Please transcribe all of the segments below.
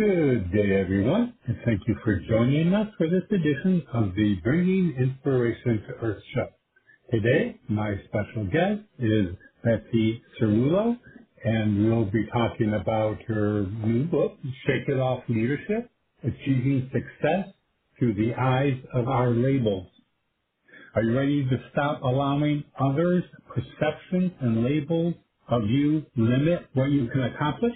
Good day, everyone, and thank you for joining us for this edition of the Bringing Inspiration to Earth show. Today, my special guest is Betsy Cerulo, and we'll be talking about her new book, Shake It Off Leadership, Achieving Success Through the Eyes of Our Labels. Are you ready to stop allowing others' perceptions and labels of you limit what you can accomplish?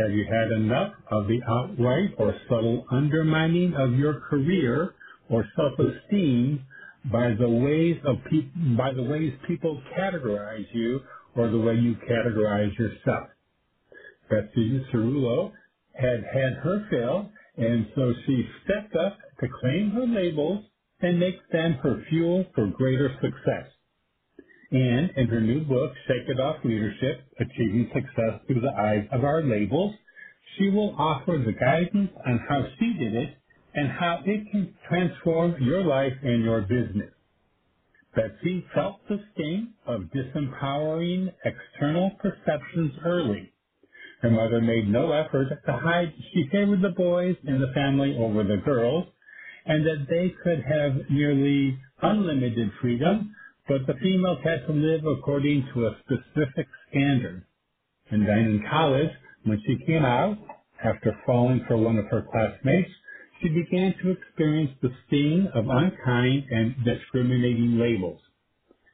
Have you had enough of the outright or subtle undermining of your career or self-esteem by the ways of pe- by the ways people categorize you or the way you categorize yourself? Betsy Cerulo had had her fill, and so she stepped up to claim her labels and make them her fuel for greater success. And in her new book, Shake It Off Leadership, Achieving Success Through the Eyes of Our Labels, she will offer the guidance on how she did it and how it can transform your life and your business. Betsy felt the sting of disempowering external perceptions early. Her mother made no effort to hide she favored the boys in the family over the girls and that they could have nearly unlimited freedom but the females had to live according to a specific standard. And then in college, when she came out, after falling for one of her classmates, she began to experience the sting of unkind and discriminating labels.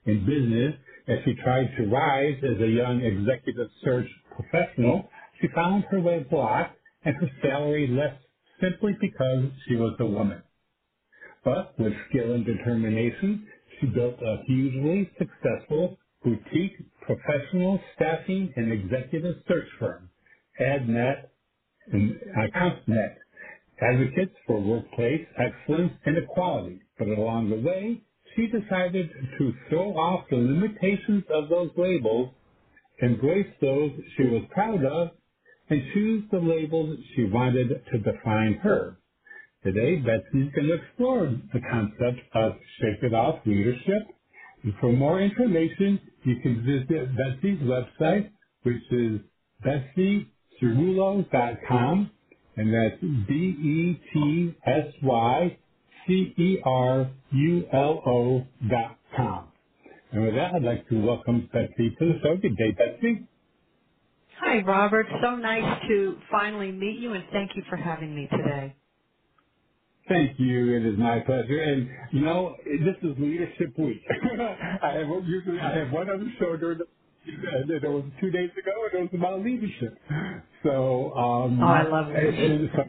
In business, as she tried to rise as a young executive search professional, she found her way blocked and her salary less simply because she was a woman. But with skill and determination, she built a hugely successful boutique professional staffing and executive search firm, AdNet and AccountNet, advocates for workplace excellence and equality. But along the way, she decided to throw off the limitations of those labels, embrace those she was proud of, and choose the labels she wanted to define her. Today, Betsy's going to explore the concept of Shake It Off Leadership. And for more information, you can visit Betsy's website, which is betsycerulo.com, and that's B-E-T-S-Y-C-E-R-U-L-O dot com. And with that, I'd like to welcome Betsy to the show. Good day, Betsy. Hi, Robert. So nice to finally meet you, and thank you for having me today. Thank you. It is my pleasure. And you know, this is Leadership Week. I have usually I have one other show during the and it was two days ago, and it was about leadership. So, um, Oh, I love it. and so,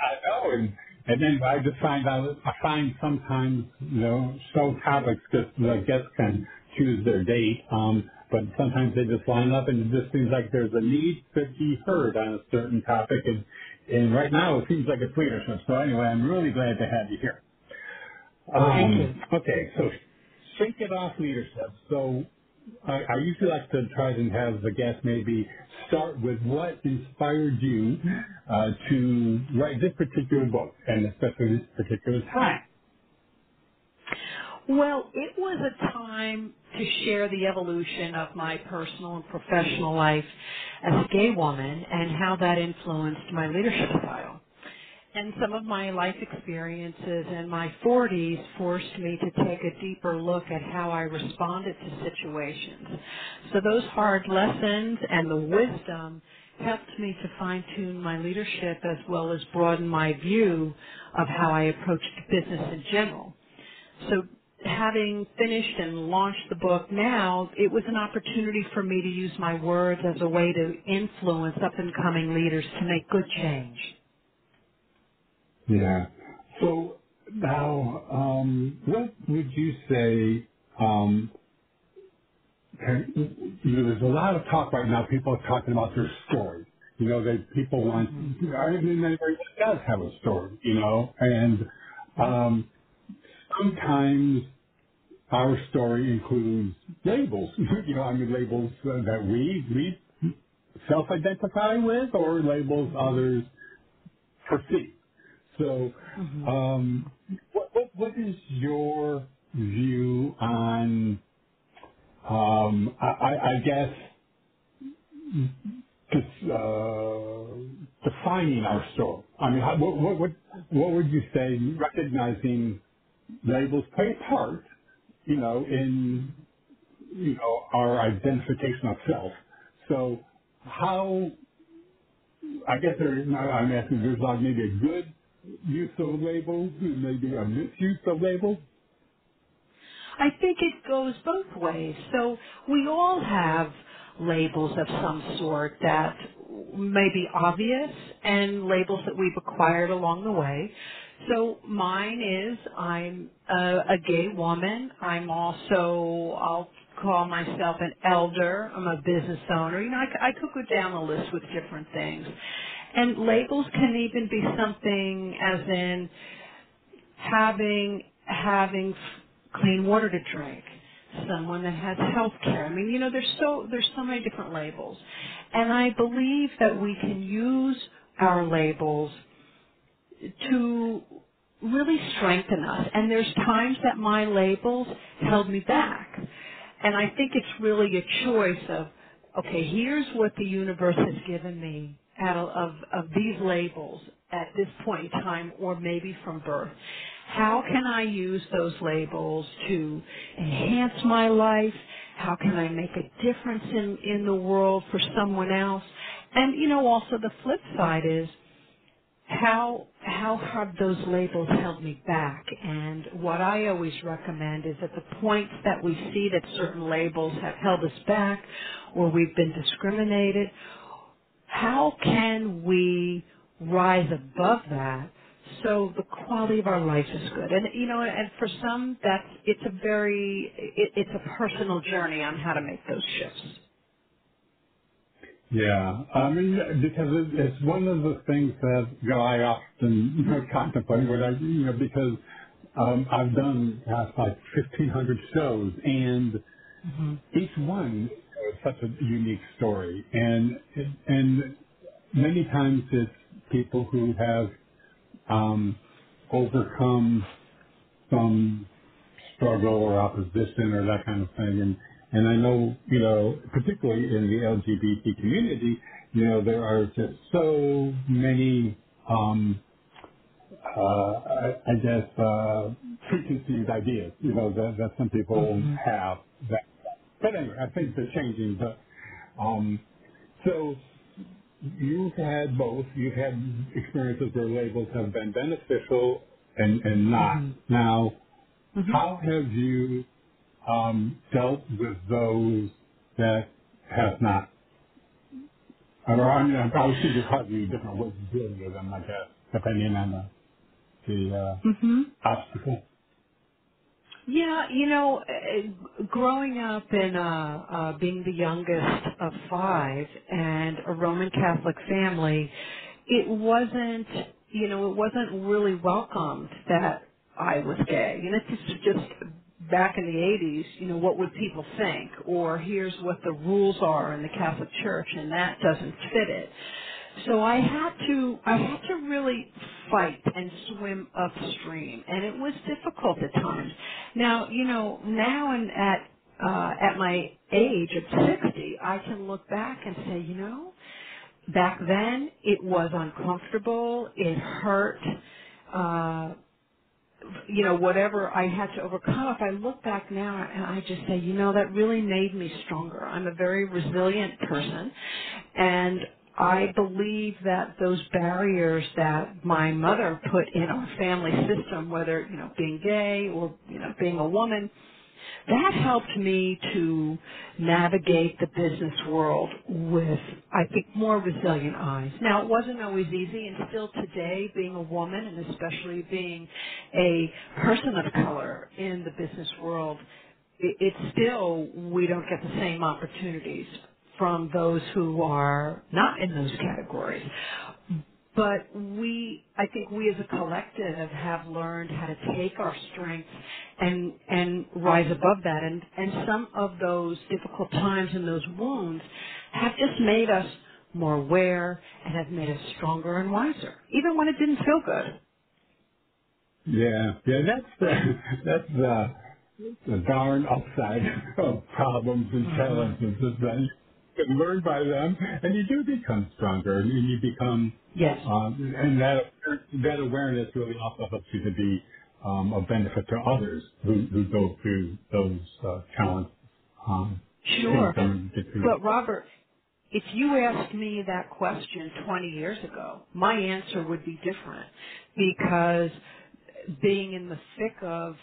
I know, and and then I just find out I find sometimes you know show topics because the guests can choose their date, um, but sometimes they just line up, and it just seems like there's a need to be heard on a certain topic, and and right now it seems like it's leadership. So anyway, I'm really glad to have you here. Um, okay, so shake it off leadership. So I, I usually like to try and have the guest maybe start with what inspired you uh, to write this particular book, and especially this particular time. Well, it was a time to share the evolution of my personal and professional life as a gay woman and how that influenced my leadership style. And some of my life experiences in my 40s forced me to take a deeper look at how I responded to situations. So those hard lessons and the wisdom helped me to fine tune my leadership as well as broaden my view of how I approached business in general. So having finished and launched the book now, it was an opportunity for me to use my words as a way to influence up and coming leaders to make good change. Yeah. So now, um, what would you say? Um, you know, there's a lot of talk right now. People are talking about their story, You know, that people want, Mhm. I mean, everybody does have a story, you know, and um, sometimes our story includes labels. you know, I mean, labels uh, that we we self-identify with, or labels Mhm. others perceive. So, Mhm. um, what, what what is your view on, um, I, I I guess, just, uh, defining our story? I mean, how, what what what would you say? Recognizing labels play a part, you know, in you know, our identification of self. So how, I guess there, I'm asking, there's like maybe a good use of labels, maybe a misuse of labels. I think it goes both ways. So we all have labels of some sort that may be obvious and labels that we've acquired along the way. So mine is I'm a, a gay woman. I'm also, I'll call myself an elder. I'm a business owner. You know, I could go down the list with different things. And labels can even be something as in having having clean water to drink, someone that has health care. I mean, you know, there's so there's so many different labels. And I believe that we can use our labels to really strengthen us. And there's times that my labels held me back. And I think it's really a choice of, okay, here's what the universe has given me out of, of, of these labels at this point in time or maybe from birth. How can I use those labels to enhance my life? How can I make a difference in, in the world for someone else? And you know, also the flip side is, how how have those labels held me back? And what I always recommend is at the points that we see that certain labels have held us back or we've been discriminated, how can we rise above that so the quality of our life is good? And you know, and for some that's it's a very it, it's a personal journey on how to make those shifts. Yeah, I mean, because it, it's one of the things that you know, I often you know, contemplate when I, you know, because um, I've done uh, like 1,500 shows, and hmm each one is such a unique story, and and many times it's people who have um, overcome some struggle or opposition or that kind of thing. And I know, you know, particularly in the LGBT community, you know, there are just so many, um, uh, I, I guess, uh, preconceived ideas, you know, that, that some people hmm have. That, but anyway, I think they're changing. But um, so you've had both. You've had experiences where labels have been beneficial and, and not. hmm Now, hmm how have you um, dealt with those that have not? Or, I mean, I was thinking probably different ways of dealing with them, I guess, depending on the, the hmm uh, obstacle. Yeah, you know, uh, growing up in uh, uh, being the youngest of five and a Roman Catholic family, it wasn't, you know, it wasn't really welcomed that I was gay. You know, it's just back in the 80s, you know, what would people think? Or here's what the rules are in the Catholic Church and that doesn't fit it. So I had to I had to really fight and swim upstream, and it was difficult at times. Now, you know, now and at uh, at my age of 60, I can look back and say, you know, back then it was uncomfortable, it hurt. Uh, you know, whatever I had to overcome, if I look back now and I just say, you know, that really made me stronger. I'm a very resilient person and I believe that those barriers that my mother put in our family system, whether, you know, being gay or, you know, being a woman, that helped me to navigate the business world with, I think, more resilient eyes. Now, it wasn't always easy, and still today, being a woman, and especially being a person of color in the business world, it, it's still, we don't get the same opportunities from those who are not in those categories. But we, I think we as a collective have learned how to take our strengths and, and rise above that. And, and some of those difficult times and those wounds have just made us more aware and have made us stronger and wiser, even when it didn't feel good. Yeah, yeah, that's the that's the the darn upside of problems and Mm-hmm. challenges is that you can learn by them and you do become stronger and you become Yes. um, and that that awareness really also helps you to be um, a benefit to others who, who go through those uh, challenges. Um, Sure. take them and get through But Robert, if you asked me that question 20 years ago, my answer would be different because being in the thick of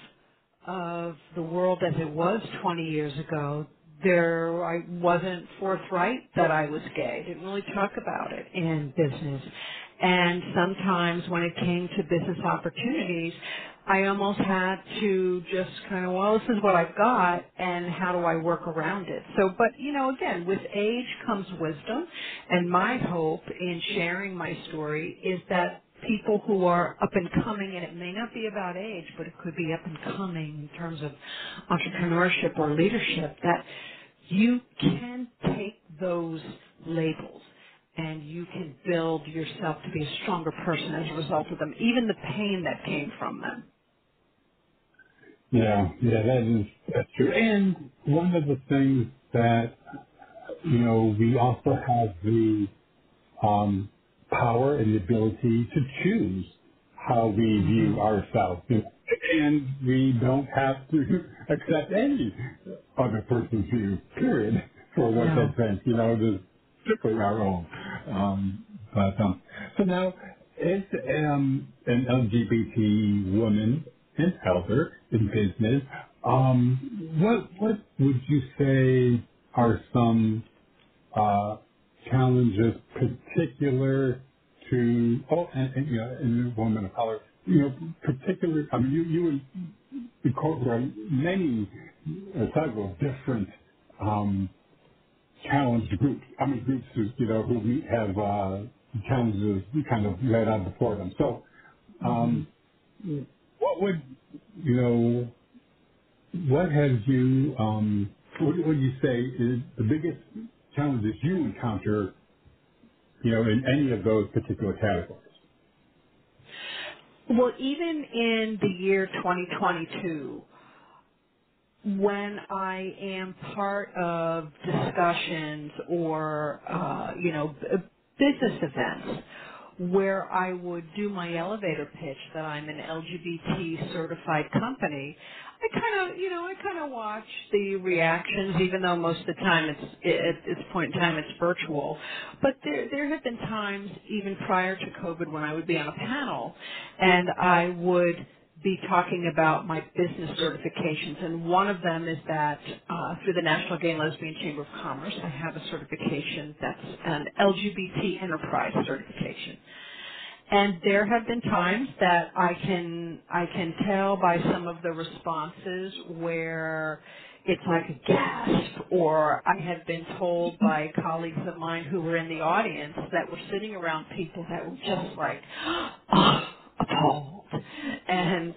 of the world as it was 20 years ago, there I wasn't forthright that I was gay. Didn't really talk about it in business. And sometimes when it came to business opportunities, I almost had to just kind of, well, this is what I've got and how do I work around it? So, but you know, again, with age comes wisdom and my hope in sharing my story is that people who are up and coming, and it may not be about age, but it could be up and coming in terms of entrepreneurship or leadership, that you can take those labels and you can build yourself to be a stronger person as a result of them, even the pain that came from them. Yeah, yeah, that is that's true. And one of the things that you know we also have the um, power and the ability to choose how we view hmm ourselves, and we don't have to accept any other person's view. Period. For what No. they think, you know, it is strictly our own. Um, but um, so now, as um, an LGBT woman and elder in business, um, what what would you say are some uh, challenges particular to oh and, and you know and a woman of color you know particular I mean you you incorporate many uh, several different um, challenged groups. I mean groups who you know who we have uh, challenges we kind of laid out before them. So um, what would you know what have you um, what would you say is the biggest challenges you encounter you know, in any of those particular categories. Well, even in the year 2022, when I am part of discussions or, uh, you know, business events where I would do my elevator pitch that I'm an LGBT certified company, I kind of, you know, I kind of watch the reactions, even though most of the time it's at this point in time it's virtual. But there there have been times, even prior to COVID, when I would be on a panel, and I would be talking about my business certifications, and one of them is that uh, through the National Gay and Lesbian Chamber of Commerce, I have a certification that's an LGBT enterprise certification. And there have been times that I can I can tell by some of the responses where it's like a gasp, or I have been told by colleagues of mine who were in the audience that were sitting around people that were just like appalled, and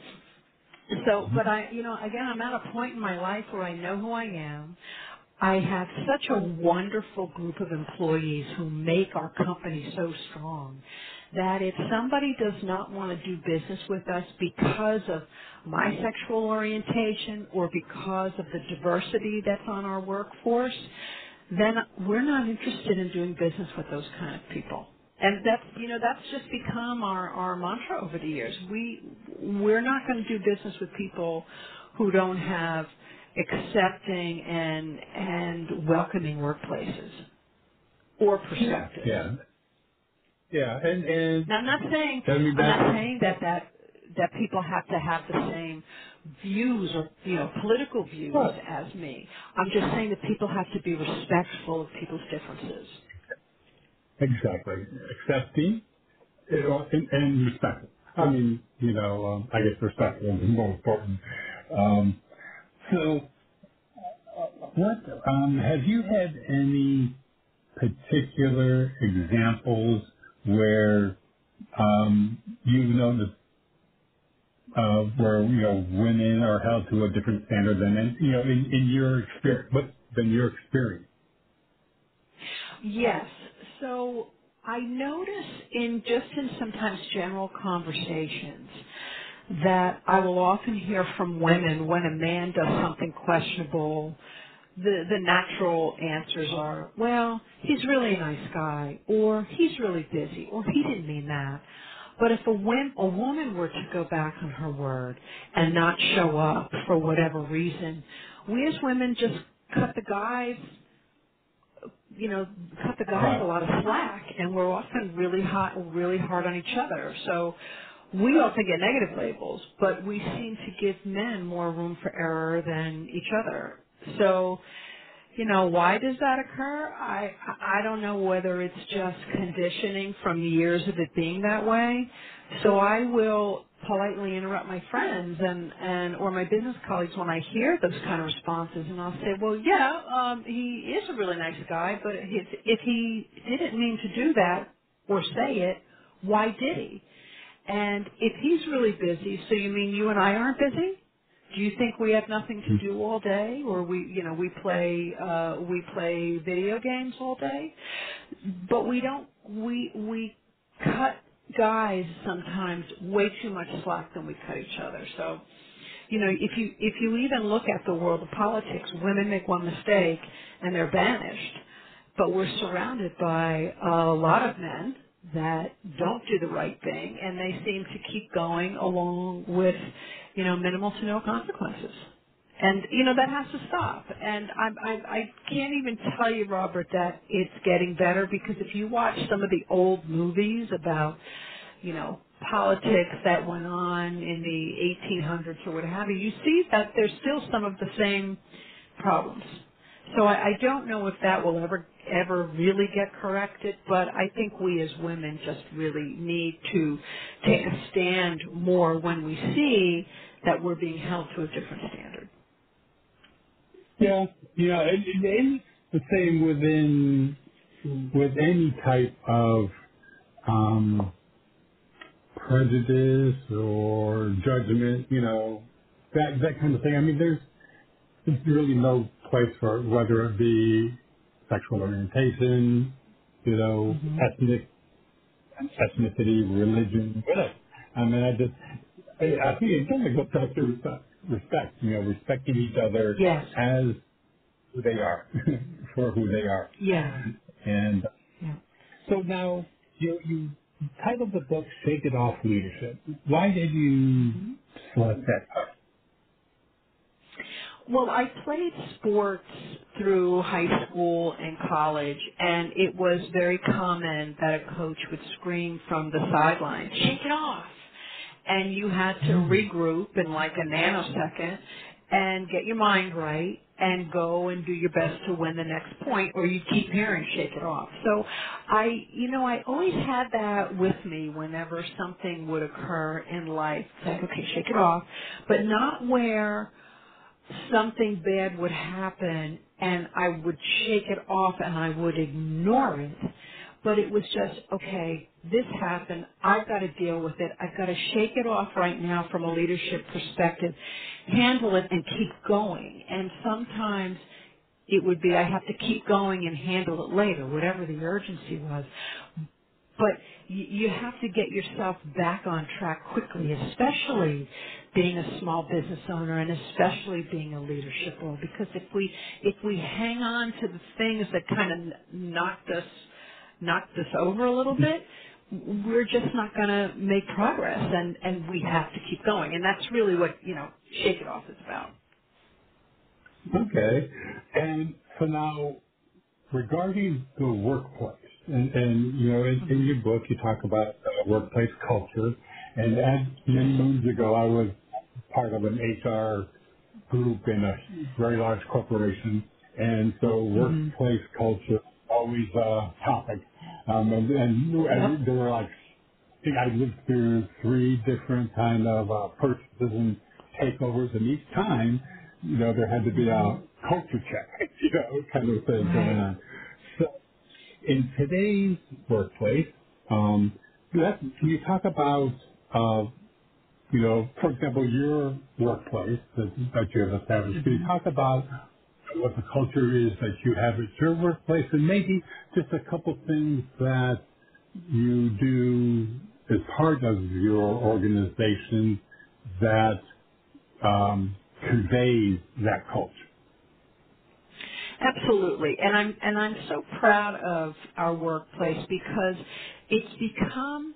so, mm-hmm. but I, you know, again, I'm at a point in my life where I know who I am. I have such a wonderful group of employees who make our company so strong that if somebody does not want to do business with us because of my sexual orientation or because of the diversity that's on our workforce, then we're not interested in doing business with those kind of people. And that's you know that's just become our our mantra over the years. We we're not going to do business with people who don't have accepting and and welcoming workplaces or Yeah, perspectives. yeah, yeah, and and Now I'm not saying I'm not saying that that that people have to have the same views or you know political views as me. I'm just saying that people have to be respectful of people's differences. Exactly accepting and, and respectful. I mean, you know, um, I guess respectful is more important. Um, so, what um, have you had any particular examples where um, you've noticed uh, where you know women are held to a different standard than in, you know in, in your experience, but than your experience. Yes. So I notice in just in sometimes general conversations that I will often hear from women when a man does something questionable. The the natural answers are, well, he's really a nice guy, or he's really busy, or he didn't mean that. But if a, wom- a woman were to go back on her word and not show up for whatever reason, we as women just cut the guys you know, cut the guys a lot of slack, and we're often really hot, really hard on each other. So we often get negative labels, but we seem to give men more room for error than each other. So you know, why does that occur? I I don't know whether it's just conditioning from years of it being that way. So I will politely interrupt my friends and and or my business colleagues when I hear those kind of responses, and I'll say, well, yeah, um, he is a really nice guy, but if if he didn't mean to do that or say it, why did he? And if he's really busy, so you mean you and I aren't busy? Do you think we have nothing to do all day, or we, you know, we play uh, we play video games all day? But we don't. We we cut guys sometimes way too much slack than we cut each other. So, you know, if you if you even look at the world of politics, women make one mistake and they're banished but we're surrounded by a lot of men that don't do the right thing and they seem to keep going along with, you know, minimal to no consequences. And, you know, that has to stop. And I, I, I can't even tell you, Robert, that it's getting better because if you watch some of the old movies about, you know, politics that went on in the 1800s or what have you, you see that there's still some of the same problems. So I, I don't know if that will ever ever really get corrected, but I think we as women just really need to take a stand more when we see that we're being held to a different standard. Yeah, you know, and, and the same within with any type of um, prejudice or judgment, you know, that that kind of thing. I mean, there's there's really no place for it, whether it be sexual orientation, you know, hmm ethnic ethnicity, religion, whatever. I mean, I just I, I think it kind of goes back to respect, you know, respecting each other Yes. as who they are, for who they are. Yeah. And Yeah. so now you you titled the book "Shake It Off Leadership." Why did you select that? Well, I played sports through high school and college, and it was very common that a coach would scream from the sideline, shake it off. And you had to mm. regroup in like a nanosecond and get your mind right and go and do your best to win the next point or you keep hearing shake it off. So I, you know, I always had that with me whenever something would occur in life. It's like, okay, shake it off, but not where something bad would happen and I would shake it off and I would ignore it. But it was just, okay, this happened. I've got to deal with it. I've got to shake it off right now from a leadership perspective, handle it and keep going. And sometimes it would be I have to keep going and handle it later, whatever the urgency was but you, have to get yourself back on track quickly, especially being a small business owner and especially being a leadership role. Because if we if we hang on to the things that kind of knocked us knocked us over a little bit, we're just not going to make progress, and and we have to keep going. And that's really what you know, shake it off is about. Okay, and so now regarding the workplace, and, and you know, in, in hmm your book you talk about uh, workplace culture, and as many moons ago I was part of an HR group in a very large corporation, and so hmm workplace culture always a topic. Um, and, and, and there were like, I think I lived through three different kind of uh, purchases and takeovers, and each time, you know, there had to be a culture check, you know, kind of thing going on. So in today's workplace, um, let, can you talk about, uh, you know, for example, your workplace that, that you have established? Can you talk about what the culture is that you have at your workplace and maybe just a couple things that you do as part of your organization that um, conveys that culture? Absolutely. And I'm and I'm so proud of our workplace because it's become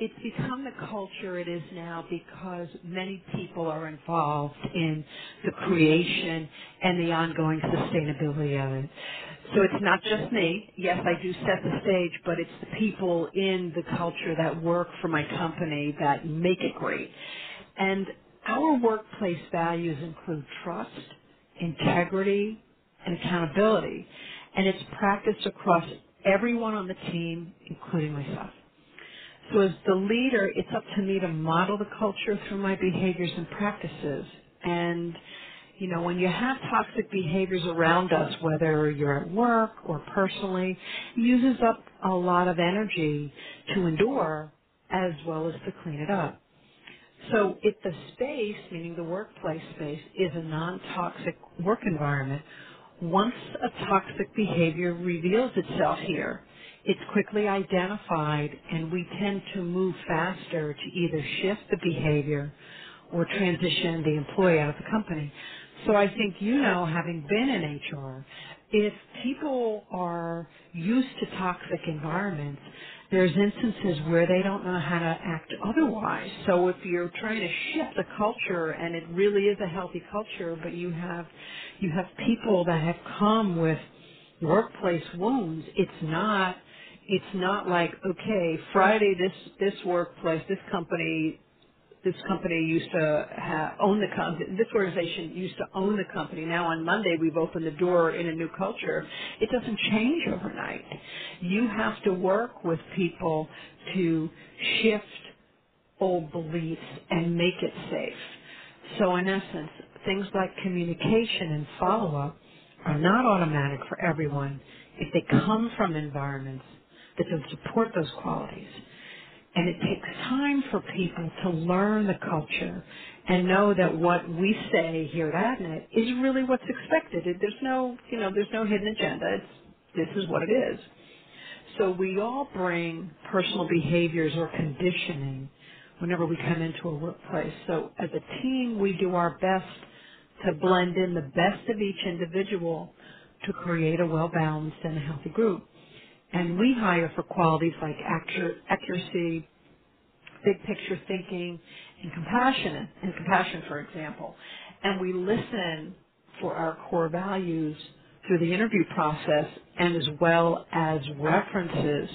it's become the culture it is now because many people are involved in the creation and the ongoing sustainability of it. So it's not just me. Yes, I do set the stage, but it's the people in the culture that work for my company that make it great. And our workplace values include trust, integrity, and accountability. And it's practiced across everyone on the team, including myself. So as the leader, it's up to me to model the culture through my behaviors and practices. And, you know, when you have toxic behaviors around us, whether you're at work or personally, it uses up a lot of energy to endure as well as to clean it up. So if the space, meaning the workplace space, is a non-toxic work environment, once a toxic behavior reveals itself here, it's quickly identified and we tend to move faster to either shift the behavior or transition the employee out of the company. So I think you know, having been in HR, if people are used to toxic environments, there's instances where they don't know how to act otherwise. So if you're trying to shift the culture and it really is a healthy culture, but you have you have people that have come with workplace wounds, it's not it's not like okay friday this this workplace this company this company used to have, own the company, this organization used to own the company. Now on Monday we've opened the door in a new culture. It doesn't change overnight. You have to work with people to shift old beliefs and make it safe. So in essence, things like communication and follow-up are not automatic for everyone if they come from environments that don't support those qualities. And it takes time for people to learn the culture and know that what we say here at AdNet is really what's expected. There's no, you know, there's no hidden agenda. It's, this is what it is. So we all bring personal behaviors or conditioning whenever we come into a workplace. So as a team, we do our best to blend in the best of each individual to create a well-balanced and a healthy group. And we hire for qualities like accuracy, big picture thinking, and compassion, and compassion, for example. And we listen for our core values through the interview process and as well as references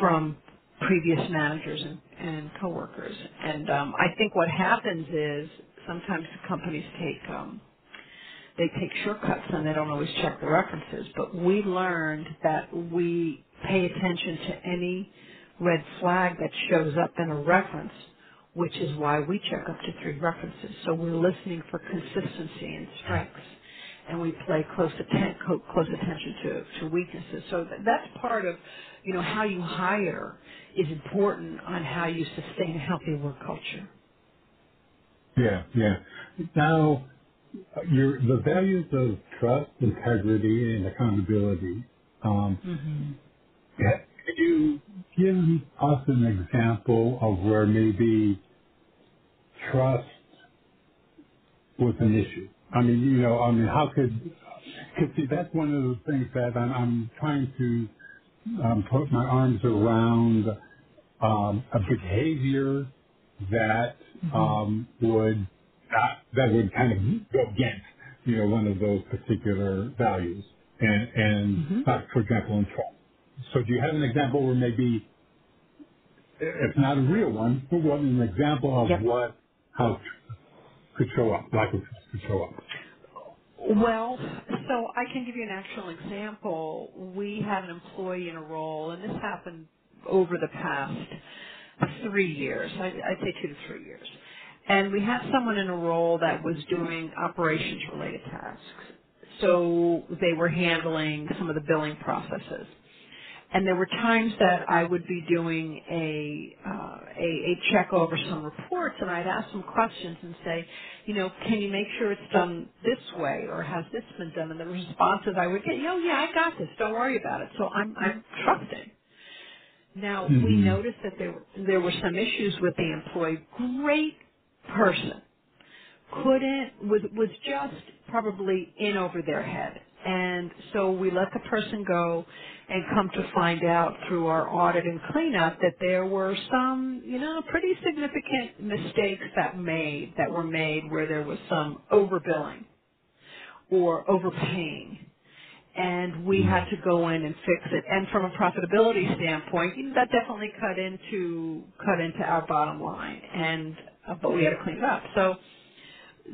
from previous managers and, and coworkers. And um, I think what happens is sometimes companies take um, they take shortcuts and they don't always check the references. But we learned that we pay attention to any red flag that shows up in a reference, which is why we check up to three references. So we're listening for consistency and strengths. And we play close, atten- close attention to, to weaknesses. So that's part of, you know, how you hire is important on how you sustain a healthy work culture. Yeah, yeah. Now, your the values of trust, integrity, and accountability. Um, mm-hmm. Could you give us an example of where maybe trust was an issue? I mean, you know, I mean, how could, cause see, that's one of the things that I'm, I'm trying to um, put my arms around um, a behavior that Mm-hmm. um, would that, that would kind of go against, you know, one of those particular values. And, and Mm-hmm. like, for example, in trust. So do you have an example where maybe, if not a real one, but what an example of Yep. what, how could show up, lack of trust could show up? Well, so I can give you an actual example. We had an employee in a role, and this happened over the past three years. I, I'd say two to three years. And we had someone in a role that was doing operations related tasks. So they were handling some of the billing processes. and there were times that I would be doing a, uh, a a check over some reports, and I'd ask some questions and say, you know, can you make sure it's done this way, or has this been done? And the responses I would get, oh yeah, I got this. Don't worry about it. So I'm I'm trusting. Now we hmm noticed that there there were some issues with the employee. Great person, couldn't was was just probably in over their head. And so we let the person go and come to find out through our audit and cleanup that there were some, you know, pretty significant mistakes that made that were made where there was some overbilling or overpaying and we had to go in and fix it. And from a profitability standpoint, that definitely cut into cut into our bottom line. And uh, but we had to clean it up. So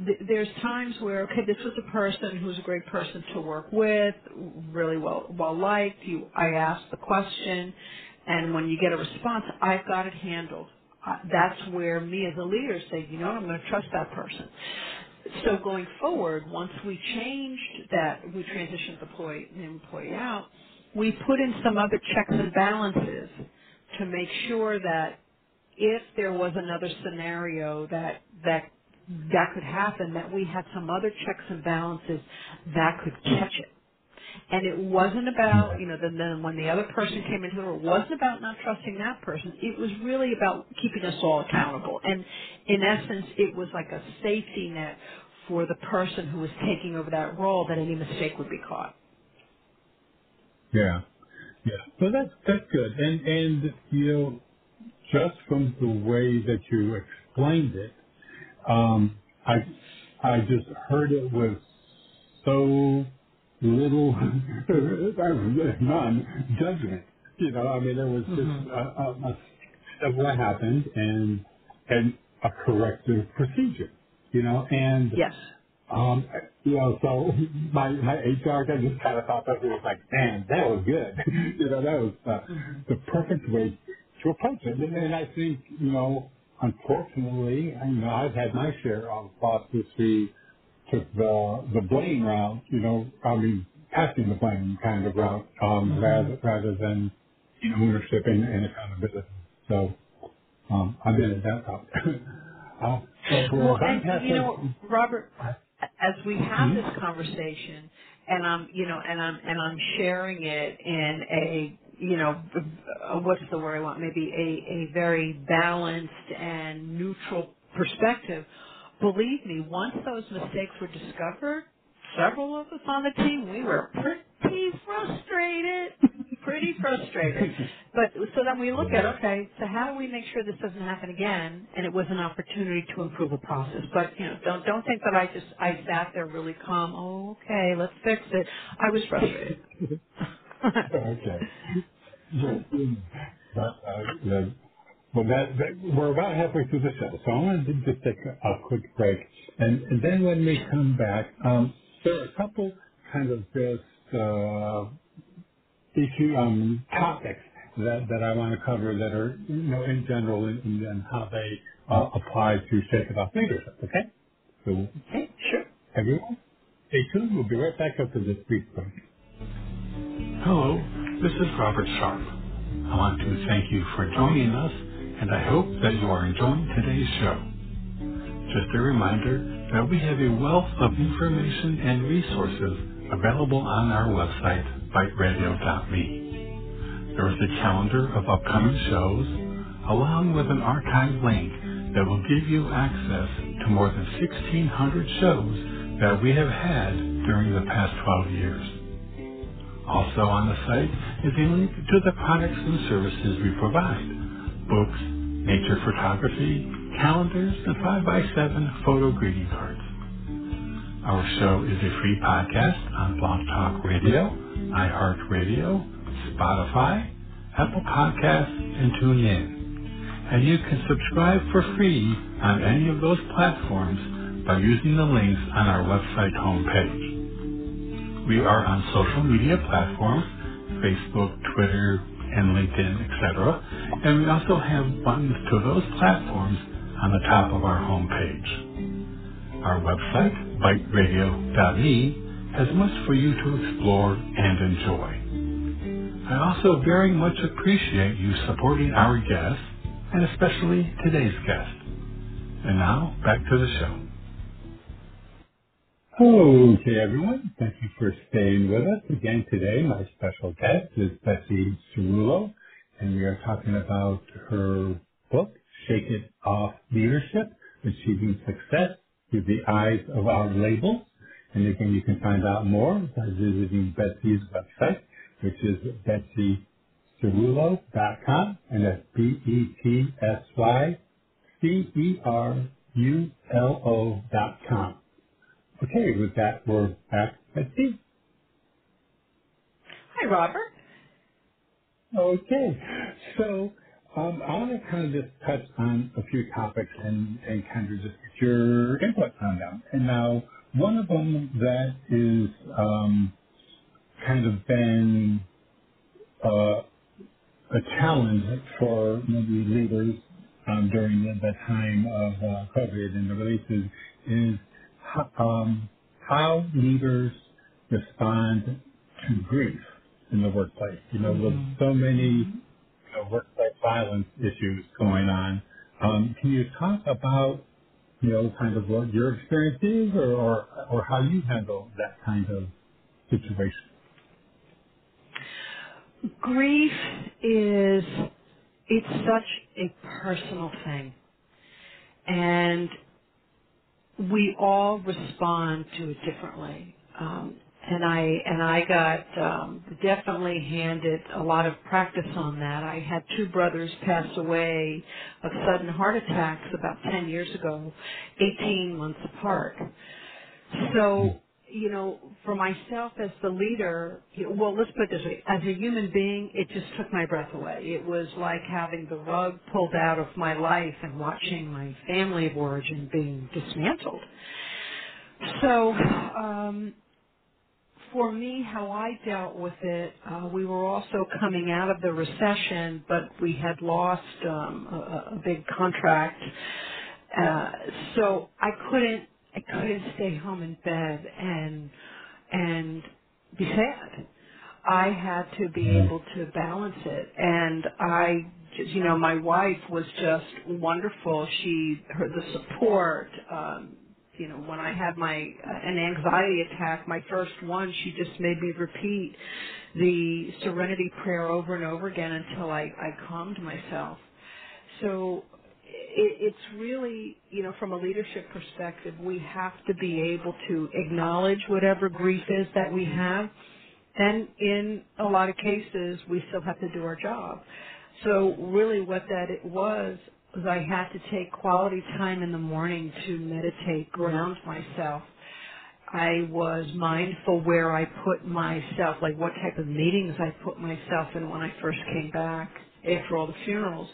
th- there's times where okay, this was a person who's a great person to work with, really well well liked. You, I asked the question, and when you get a response, I've got it handled. Uh, that's where me as a leader say, you know, what, I'm going to trust that person. So going forward, once we changed that, we transitioned the employee, the employee out. We put in some other checks and balances to make sure that if there was another scenario that that that could happen, that we had some other checks and balances that could catch it. And it wasn't about, you know, then, then when the other person came into the room, it wasn't about not trusting that person. It was really about keeping us all accountable. And in essence, it was like a safety net for the person who was taking over that role that any mistake would be caught. Yeah. Yeah. So that's that's good. And and you know, just from the way that you explained it, um, I I just heard it with so little none judgment. You know, I mean, it was just hmm a, a, a what happened and and a corrective procedure. You know, and Yes. um, you know, so my my HR guy just kind of thought that it was like, man, that was good. you know, that was uh, the perfect way to approach it. And, and I think, you know, unfortunately, I you know I've had my share of bosses who took the the blame route. You know, I mean, passing the blame kind of route um, hmm rather rather than you know ownership and, and accountability. So um, I've been at that route. uh, so Well, and you halfway. know, Robert, as we have Hmm? this conversation, and I'm, you know, and I'm and I'm sharing it in a, you know, uh, what's the word I want? Maybe a a very balanced and neutral perspective. Believe me, once those mistakes were discovered, several of us on the team, we were pretty frustrated pretty frustrated. But so then we look at okay, so how do we make sure this doesn't happen again? And it was an opportunity to improve the process. But you know, don't don't think that I just I sat there really calm. Oh, okay, let's fix it. I was frustrated. Okay. But, uh, Well, that, that, we're about halfway through the show, so I wanted to just take a, a quick break. And, and then when we come back, um, there are a couple kind of just, uh, issue, um, topics that, that I want to cover that are, you know, in general and, and, and how they uh, apply to Shake It Off leadership, okay? So okay, sure. everyone, stay tuned. We'll be right back after this brief break. This is Robert Sharpe. I want to thank you for joining us, and I hope that you are enjoying today's show. Just a reminder that we have a wealth of information and resources available on our website, biteradio.me. There is a calendar of upcoming shows, along with an archive link that will give you access to more than 1,600 shows that we have had during the past 12 years. Also on the site is a link to the products and services we provide. Books, nature photography, calendars, and 5x7 photo greeting cards. Our show is a free podcast on Blog Talk Radio, iHeartRadio, Spotify, Apple Podcasts, and TuneIn. And you can subscribe for free on any of those platforms by using the links on our website homepage. We are on social media platforms, Facebook, Twitter, and LinkedIn, etc. And we also have buttons to those platforms on the top of our homepage. Our website, biteradio.me, has much for you to explore and enjoy. I also very much appreciate you supporting our guests, and especially today's guest. And now, back to the show. Okay, everyone. Thank you for staying with us. Again today, my special guest is Betsy Cerulo, and we are talking about her book, Shake It Off Leadership, Achieving Success Through the Eyes of Our Labels. And again, you can find out more by visiting Betsy's website, which is betsycerulo.com, and that's B-E-T-S-Y-C-E-R-U-L-O dot com. Okay, with that, we're back at Steve. Hi, Robert. Okay, so um, I want to kind of just touch on a few topics and, and kind of just get your input on them. And now, one of them that is um, kind of been uh, a challenge for maybe leaders um, during the, the time of uh, COVID and the releases is um, how leaders respond to grief in the workplace. You know, with hmm so many you know, workplace violence issues going on, um, can you talk about you know kind of what your experience is, or or, or how you handle that kind of situation? Grief is, it's such a personal thing. And we all respond to it differently. Um, and I and I got um, definitely handed a lot of practice on that. I had two brothers pass away of sudden heart attacks about 10 years ago, 18 months apart. So, you know, for myself as the leader, well, let's put it this way. As a human being, it just took my breath away. It was like having the rug pulled out of my life and watching my family of origin being dismantled. So, um, for me, how I dealt with it, uh, we were also coming out of the recession, but we had lost um, a a big contract, uh, so I couldn't, I couldn't stay home in bed and and be sad. I had to be able to balance it, and I, just, you know, my wife was just wonderful. She, her, the support. Um, you know, when I had my uh, an anxiety attack, my first one, she just made me repeat the Serenity prayer over and over again until I I calmed myself. So it, it's really, you know, from a leadership perspective, we have to be able to acknowledge whatever grief is that we have. And in a lot of cases, we still have to do our job. So really what that it was, was I had to take quality time in the morning to meditate, ground myself. I was mindful where I put myself, like what type of meetings I put myself in when I first came back after all the funerals.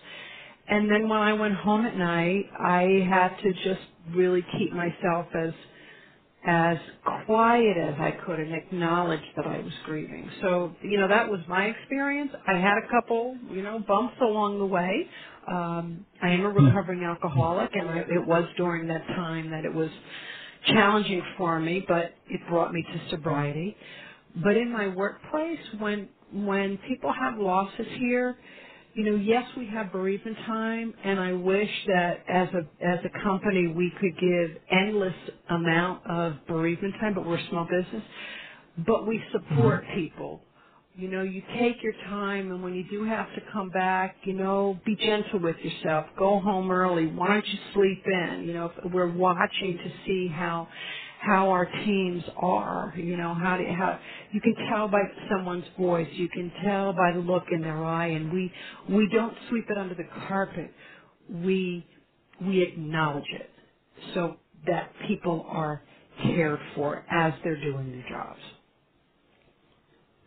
And then when I went home at night, I had to just really keep myself as as quiet as I could and acknowledge that I was grieving. So, you know, that was my experience. I had a couple, you know, bumps along the way. Um, I am a recovering alcoholic and I, it was during that time that it was challenging for me, but it brought me to sobriety. But in my workplace, when, when people have losses here, you know, yes, we have bereavement time, and I wish that as a as a company we could give endless amount of bereavement time, but we're a small business. But we support mm-hmm. people. You know, you take your time, and when you do have to come back, you know, be gentle with yourself. Go home early. Why don't you sleep in? You know, if we're watching to see how how our teams are. You know, how do how you can tell by someone's voice, you can tell by the look in their eye, and we we don't sweep it under the carpet. We we acknowledge it so that people are cared for as they're doing their jobs.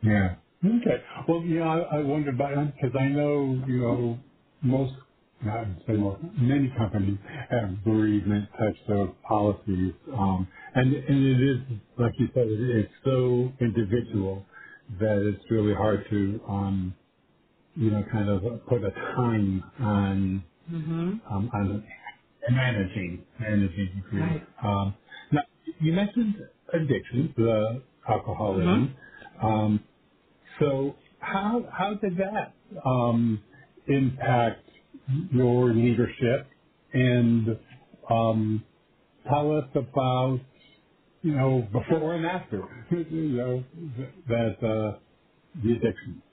Yeah. Okay. Well, you know, I, I wonder about because I know you know most, not say most, many companies have bereavement types of policies, um, and and it is like you said, it, it's so individual that it's really hard to um, you know kind of put a time on Mhm. um, on managing managing grief. Right. Um, now you mentioned addiction, the alcoholism. Um, so how how did that um, impact your leadership? And um, tell us about you know before and after you know that uh, the addiction.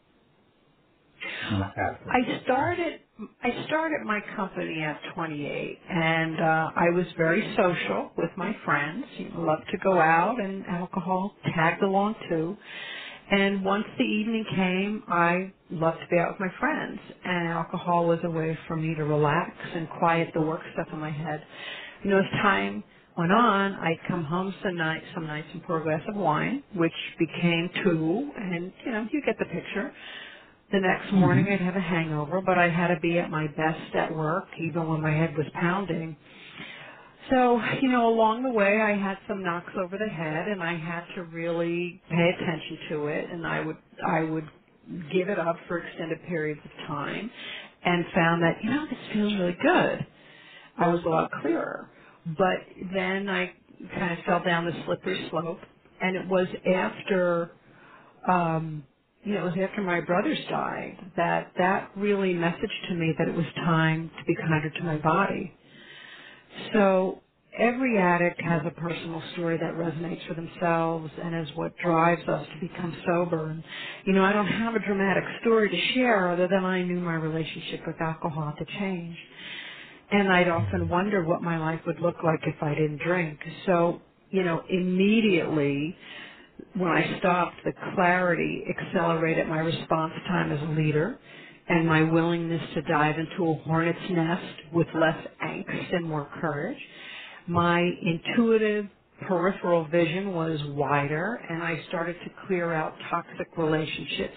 I started I started my company at 28 and uh I was very social with my friends. You know, loved to go out and alcohol tagged along too. And once the evening came, I loved to be out with my friends and alcohol was a way for me to relax and quiet the work stuff in my head. You know, as time went on, I'd come home some nights, some nights and pour a glass of wine, which became two, and you know, you get the picture. The next morning mm-hmm. I'd have a hangover, but I had to be at my best at work even when my head was pounding. So, you know, along the way I had some knocks over the head and I had to really pay attention to it and I would, I would give it up for extended periods of time and found that, you know, this feels really good. I was a lot clearer. But then I kind of fell down the slippery slope and it was after um, you know, it was after my brothers died that that really messaged to me that it was time to be kinder to my body. So every addict has a personal story that resonates for themselves and is what drives us to become sober. And, you know, I don't have a dramatic story to share other than I knew my relationship with alcohol had to change. And I'd often wonder what my life would look like if I didn't drink. So, you know, immediately when I stopped, the clarity accelerated my response time as a leader and my willingness to dive into a hornet's nest with less angst and more courage. My intuitive peripheral vision was wider and I started to clear out toxic relationships,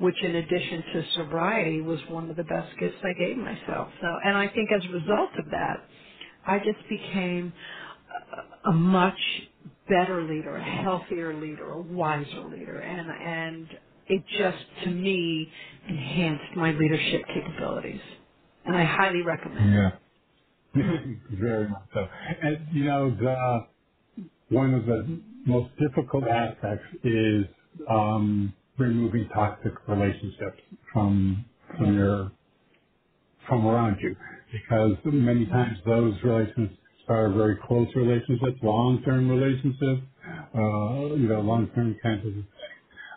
which in addition to sobriety was one of the best gifts I gave myself. So, and I think as a result of that, I just became a much better leader, a healthier leader, a wiser leader, and and it just to me enhanced my leadership capabilities, and I highly recommend it. Yeah, very much so. And you know, the one of the most difficult aspects is um, removing toxic relationships from from your from around you, because many times those relationships are very close relationships, long-term relationships, uh, you know, long-term kinds of.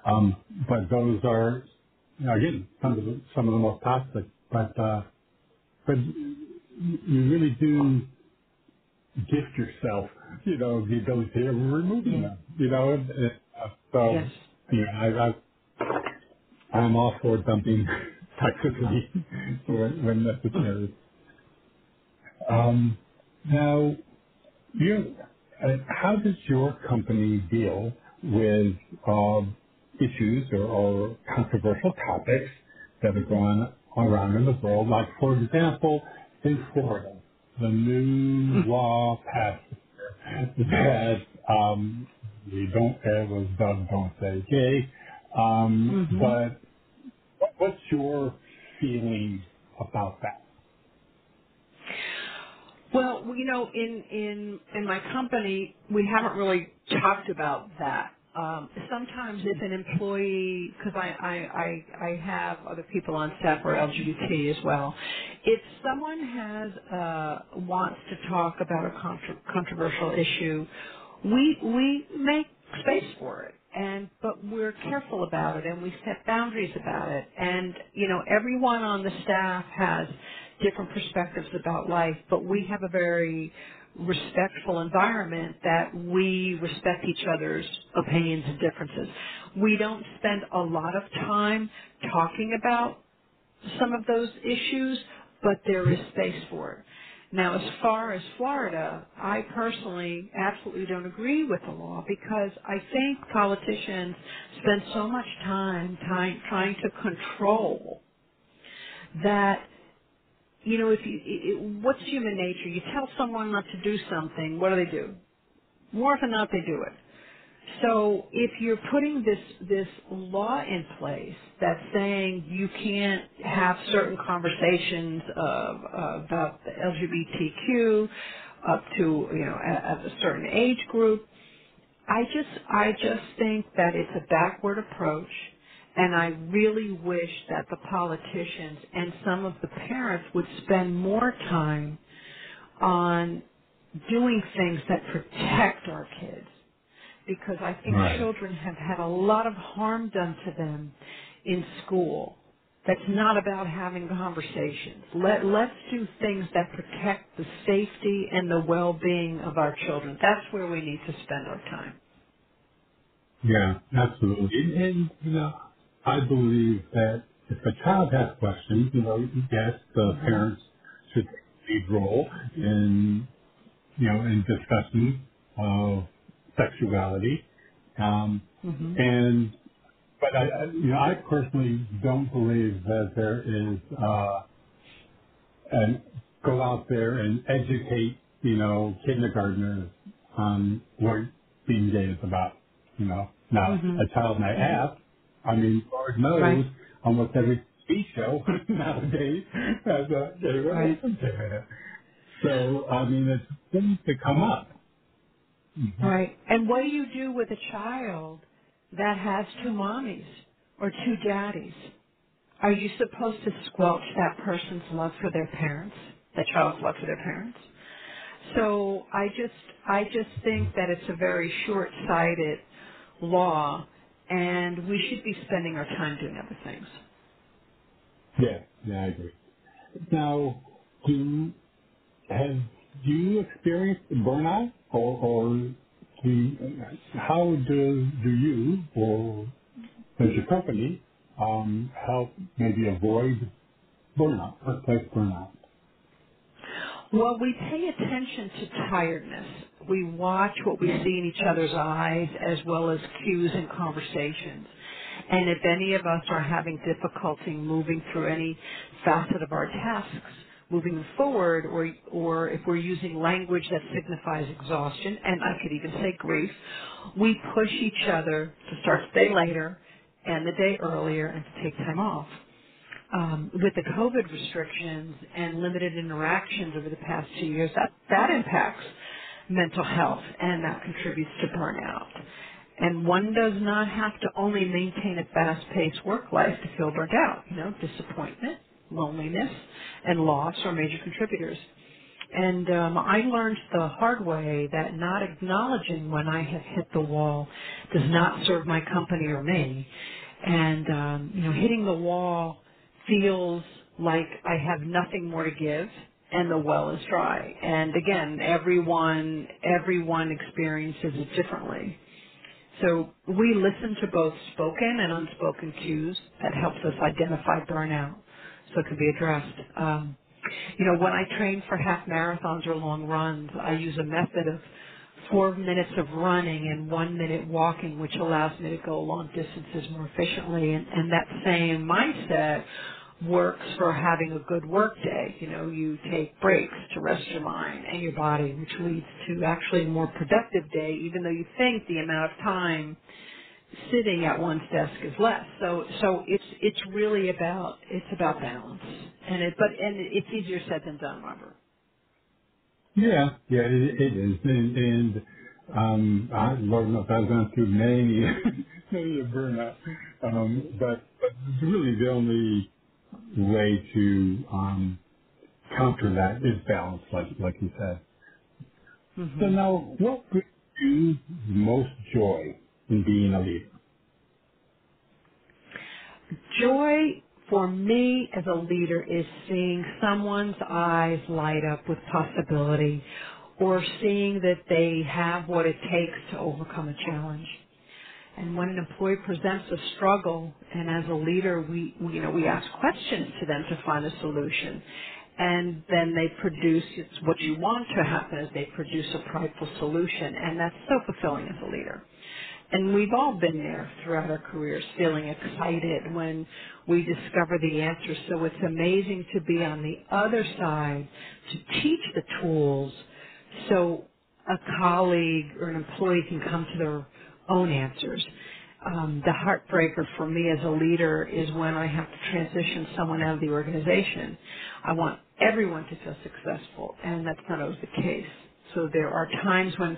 Um, but those are, you know, again, some of the some of the most toxic. But uh, but you really do gift yourself, you know, the ability to removing them, you know. And, uh, so, Yes. you know, I, I, I'm all for dumping toxicity when, when necessary. Um, now, you, uh, how does your company deal with um, issues or, or controversial topics that are going around in the world? Like, for example, in Florida, the new law passed that um, we don't it was dubbed "Don't Say Gay," um, hmm but what- what's your feeling about that? Well, you know, in in in my company, we haven't really talked about that. Um, sometimes, if an employee, because I, I I I have other people on staff who are LGBT as well, if someone has uh, wants to talk about a contro- controversial issue, we we make space for it and but we're careful about it and we set boundaries about it and you know everyone on the staff has different perspectives about life but we have a very respectful environment that we respect each other's opinions and differences we don't spend a lot of time talking about some of those issues, but there is space for it. Now, as far as Florida, I personally absolutely don't agree with the law because I think politicians spend so much time trying, trying to control that, you know, if you, it- what's human nature? You tell someone not to do something, what do they do? More often than not, they do it. So if you're putting this this law in place that's saying you can't have certain conversations of, uh, about the LGBTQ up to you know at, at a certain age group, I just I just think that it's a backward approach And I really wish that the politicians and some of the parents would spend more time on doing things that protect our kids because I think Right. children have had a lot of harm done to them in school. That's not about having conversations. Let, let's do things that protect the safety and the well-being of our children. That's where we need to spend our time. Yeah, absolutely. And, and you know, I believe that if a child has questions, you know, yes, the hmm parents should take a lead role in, you know, in discussing of sexuality. Um, hmm and but I, I, you know, I personally don't believe that there is uh, and go out there and educate, you know, kindergartners on what being gay is about. You know, now hmm a child may hmm ask. I mean, Lord knows Right. almost every TV show nowadays has a gay relationship. So I mean, it's things to come up. Hmm Right. And what do you do with a child that has two mommies or two daddies? Are you supposed to squelch that person's love for their parents, that child's love for their parents? So I just, I just think that it's a very short-sighted law, and we should be spending our time doing other things. Yeah, yeah, I agree. Now, do Have you experienced burnout, or, or you, how do do you or does your company um, help maybe avoid burnout, workplace burnout? Well, we pay attention to tiredness. We watch what we see in each other's eyes as well as cues in conversations. And if any of us are having difficulty moving through any facet of our tasks, moving forward, or, or if we're using language that signifies exhaustion, and I could even say grief, we push each other to start the day later and the day earlier and to take time off um, with the COVID restrictions and limited interactions over the past two years, that, that impacts mental health and that contributes to burnout. And one does not have to only maintain a fast-paced work life to feel burnt out. You know, disappointment, loneliness, and loss are major contributors. And um, I learned the hard way that not acknowledging when I have hit the wall does not serve my company or me. And um, you know, hitting the wall feels like I have nothing more to give and the well is dry. And again, everyone everyone experiences it differently. So we listen to both spoken and unspoken cues that helps us identify burnout so it can be addressed. Um, you know, when I train for half marathons or long runs, I use a method of four minutes of running and one minute walking, which allows me to go long distances more efficiently. And, and that same mindset works for having a good work day. You know, you take breaks to rest your mind and your body, which leads to actually a more productive day, even though you think the amount of time sitting at one's desk is less. So, so it's it's really about it's about balance, and it but and it's easier said than done, Robert. Yeah, yeah, it, it is, and, and um, I, Lord knows I've gone through many, many a burnout, um, but, but really the only way to um, counter that is balance, like like you said. So hmm now, what brings you most joy in being a leader? Joy for me as a leader is seeing someone's eyes light up with possibility, or seeing that they have what it takes to overcome a challenge. And when an employee presents a struggle, and as a leader, we, we, you know, we ask questions to them to find a solution. And then they produce, what you want to happen is they produce a prideful solution. And that's so fulfilling as a leader. And we've all been there throughout our careers, feeling excited when we discover the answer. So it's amazing to be on the other side to teach the tools so a colleague or an employee can come to their own answers. Um, the heartbreaker for me as a leader is when I have to transition someone out of the organization. I want everyone to feel successful, and that's not always the case. So there are times when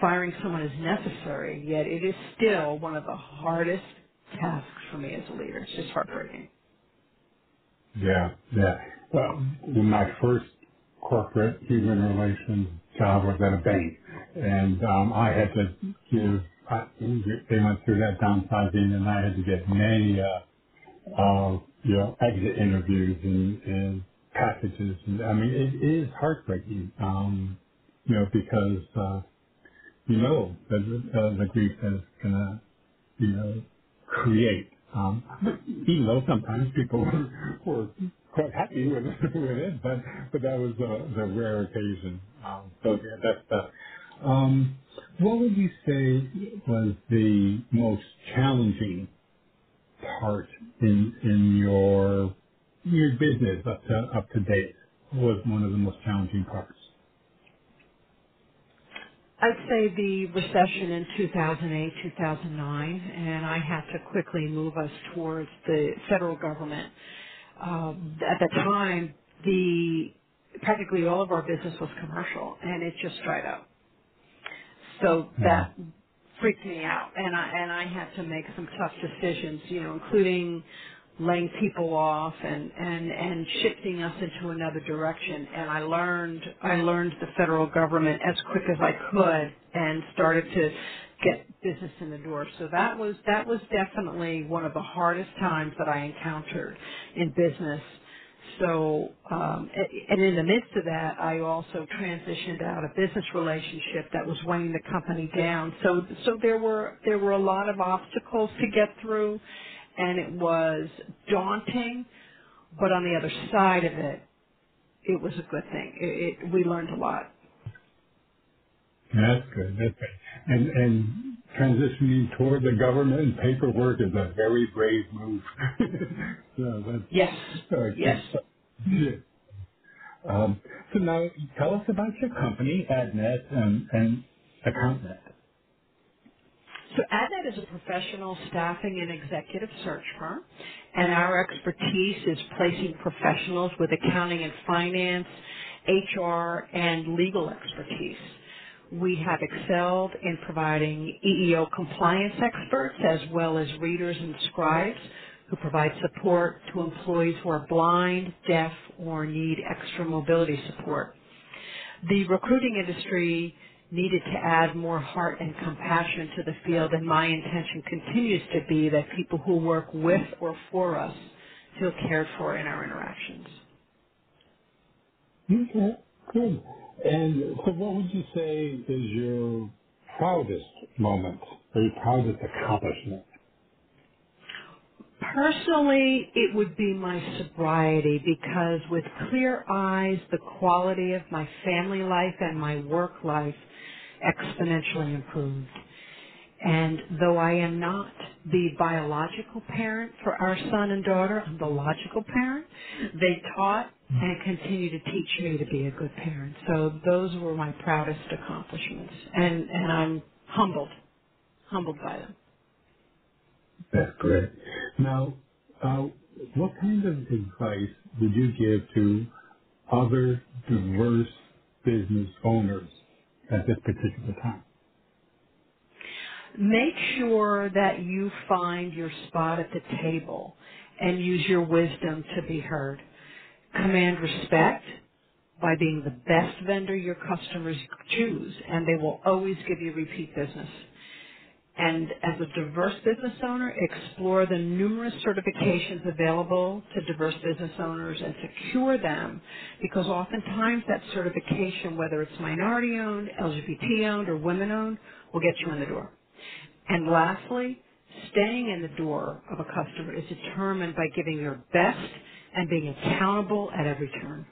firing someone is necessary, yet it is still one of the hardest tasks for me as a leader. It's just heartbreaking. Yeah, yeah. Well, my first corporate human relations job was at a bank, and um, I had to give. I, they went through that downsizing, and I had to get many, uh, uh, you know, exit interviews and, and packages. And I mean, it is heartbreaking, um, you know, because uh, know that uh, the grief is gonna you know, create. Um, even though sometimes people were, were quite happy with, with it, but but that was the, the rare occasion. Um, so yeah, that's the. Um, what would you say was the most challenging part in in your your business up to up to date? What was one of the most challenging parts? I'd say the recession in 2008, 2009, and I had to quickly move us towards the federal government. Um, at the time, the practically all of our business was commercial, and it just dried up. So Yeah. that freaked me out, and I and I had to make some tough decisions, you know, including laying people off and and and shifting us into another direction. And I learned I learned the federal government as quick as I could, and started to get business in the door. So that was that was definitely one of the hardest times that I encountered in business so, um, and in the midst of that, I also transitioned out a business relationship that was weighing the company down. So, so there were there were a lot of obstacles to get through, and it was daunting. But on the other side of it, it was a good thing. It, it, we learned a lot. That's good. That's good. And and transitioning toward the government and paperwork is a very brave move. so Yes, that's uh, yes. good. Yeah. Um, so now tell us about your company, AdNet and, and AccountNet. So AdNet is a professional staffing and executive search firm, and our expertise is placing professionals with accounting and finance, HR, and legal expertise. We have excelled in providing EEO compliance experts as well as readers and scribes who provide support to employees who are blind, deaf, or need extra mobility support. The recruiting industry needed to add more heart and compassion to the field, and my intention continues to be that people who work with or for us feel cared for in our interactions. Okay, good. And so what would you say is your proudest moment or your proudest accomplishment? Personally, it would be my sobriety because with clear eyes, the quality of my family life and my work life exponentially improved. And though I am not the biological parent for our son and daughter, I'm the logical parent. They taught and continue to teach me to be a good parent. So those were my proudest accomplishments. And, and I'm humbled, humbled by them. That's great. Now, uh, what kind of advice would you give to other diverse business owners at this particular time? Make sure that you find your spot at the table and use your wisdom to be heard. Command respect by being the best vendor your customers choose and they will always give you repeat business. And as a diverse business owner, explore the numerous certifications available to diverse business owners and secure them because oftentimes that certification, whether it's minority owned, LGBT owned, or women owned, will get you in the door. And lastly, staying in the door of a customer is determined by giving your best and being accountable at every turn.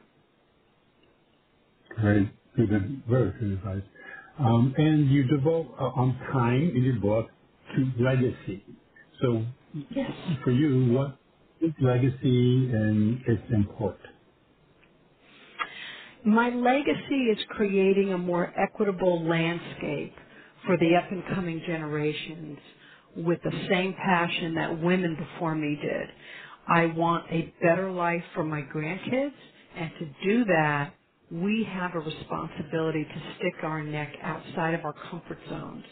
Very good, very good advice. Um, and you devote uh, on time in your book to legacy. So Yes. for you, what is legacy and its import? My legacy is creating a more equitable landscape for the up and coming generations with the same passion that women before me did. I want a better life for my grandkids and to do that we have a responsibility to stick our neck outside of our comfort zones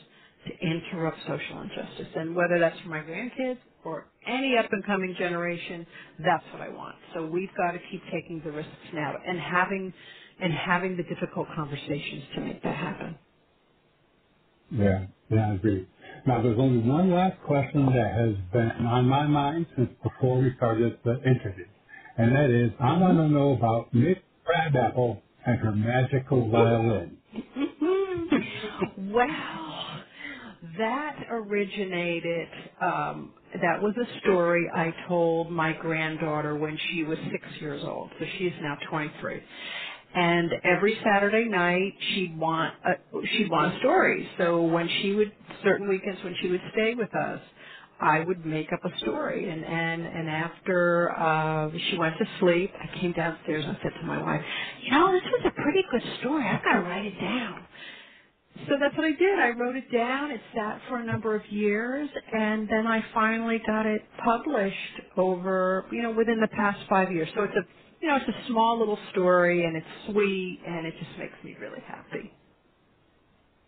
to interrupt social injustice. And whether that's for my grandkids or any up and coming generation, that's what I want. So we've got to keep taking the risks now and having and having the difficult conversations to make that happen. Yeah, yeah, I agree. Now, there's only one last question that has been on my mind since before we started the interview, and that is, I want to mm-hmm. know about Miss Crabapple and her magical violin. well, that originated, um, that was a story I told my granddaughter when she was six years old. So she's now 23. And every Saturday night she'd want a, she'd want a story. So when she would, certain weekends when she would stay with us, I would make up a story and and and after uh she went to sleep I came downstairs and said to my wife, You know, this was a pretty good story. I've gotta write it down. So that's what I did. I wrote it down. It sat for a number of years, and then I finally got it published over, you know, within the past five years. So it's a, you know, it's a small little story, and it's sweet, and it just makes me really happy.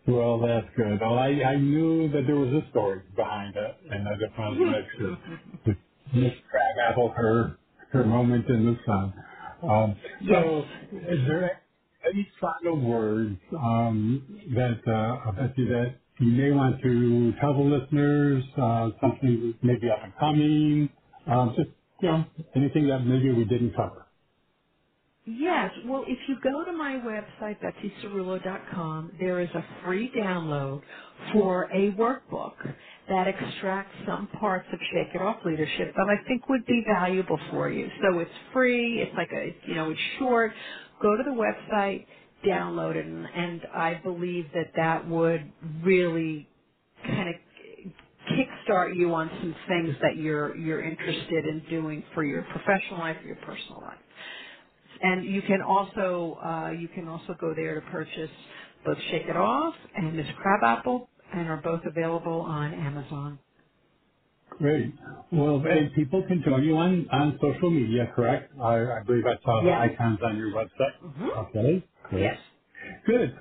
Well, that's good. Well, I, I knew that there was a story behind it, and I just wanted to make sure. Miss Crabapple, her her moment in the sun. Um, yes. so, is there any final words um, that uh, Betsy that you may want to tell the listeners? Uh, something maybe up and coming, um, just you know anything that maybe we didn't cover. Yes. Well, if you go to my website, betsycerulo.com, there is a free download for a workbook that extracts some parts of Shake It Off Leadership that I think would be valuable for you. So it's free. It's like a, you know, it's short. Go to the website, download it, and, and I believe that that would really kind of kickstart you on some things that you're you're interested in doing for your professional life or your personal life. And you can also uh, you can also go there to purchase both Shake It Off and Miss Crabapple, and are both available on Amazon. Great. Well, and people can join you on, on social media, correct? I, I believe I saw the Yes. icons on your website. hmm Okay, great. Yes. Good.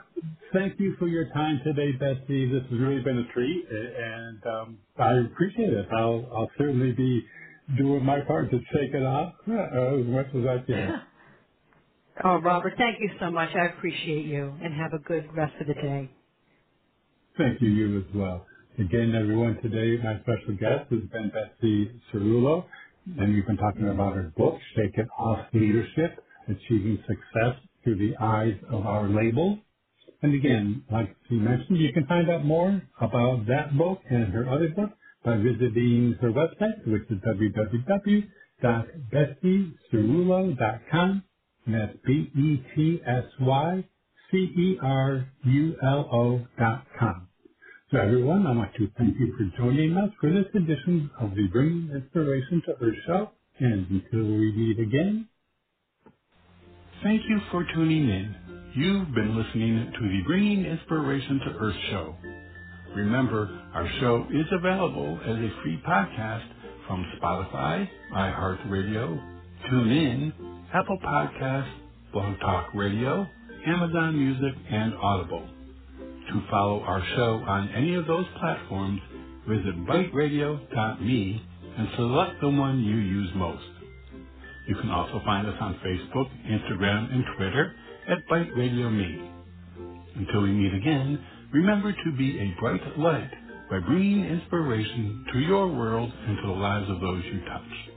Thank you for your time today, Betsy. This has really been a treat, and um, I appreciate it. I'll, I'll certainly be doing my part to shake it off uh, as much as I can. oh, Robert, thank you so much. I appreciate you, and have a good rest of the day. Thank you, you as well. Again, everyone, today my special guest has been Betsy Cerulo, and we've been talking about her book, Shake It Off Leadership, Achieving Success Through the Eyes of Our Labels. And again, like she mentioned, you can find out more about that book and her other book by visiting her website, which is www.betsycerulo.com, and that's B-E-T-S-Y-C-E-R-U-L-O dot com. So everyone, I want to thank you for joining us for this edition of the Bringing Inspiration to Earth show. And until we meet again, thank you for tuning in. You've been listening to the Bringing Inspiration to Earth show. Remember, our show is available as a free podcast from Spotify, iHeartRadio, TuneIn, Apple Podcasts, Blog Talk Radio, Amazon Music, and Audible. To follow our show on any of those platforms, visit biteradio.me and select the one you use most. You can also find us on Facebook, Instagram, and Twitter at BITE Radio Me. Until we meet again, remember to be a bright light by bringing inspiration to your world and to the lives of those you touch.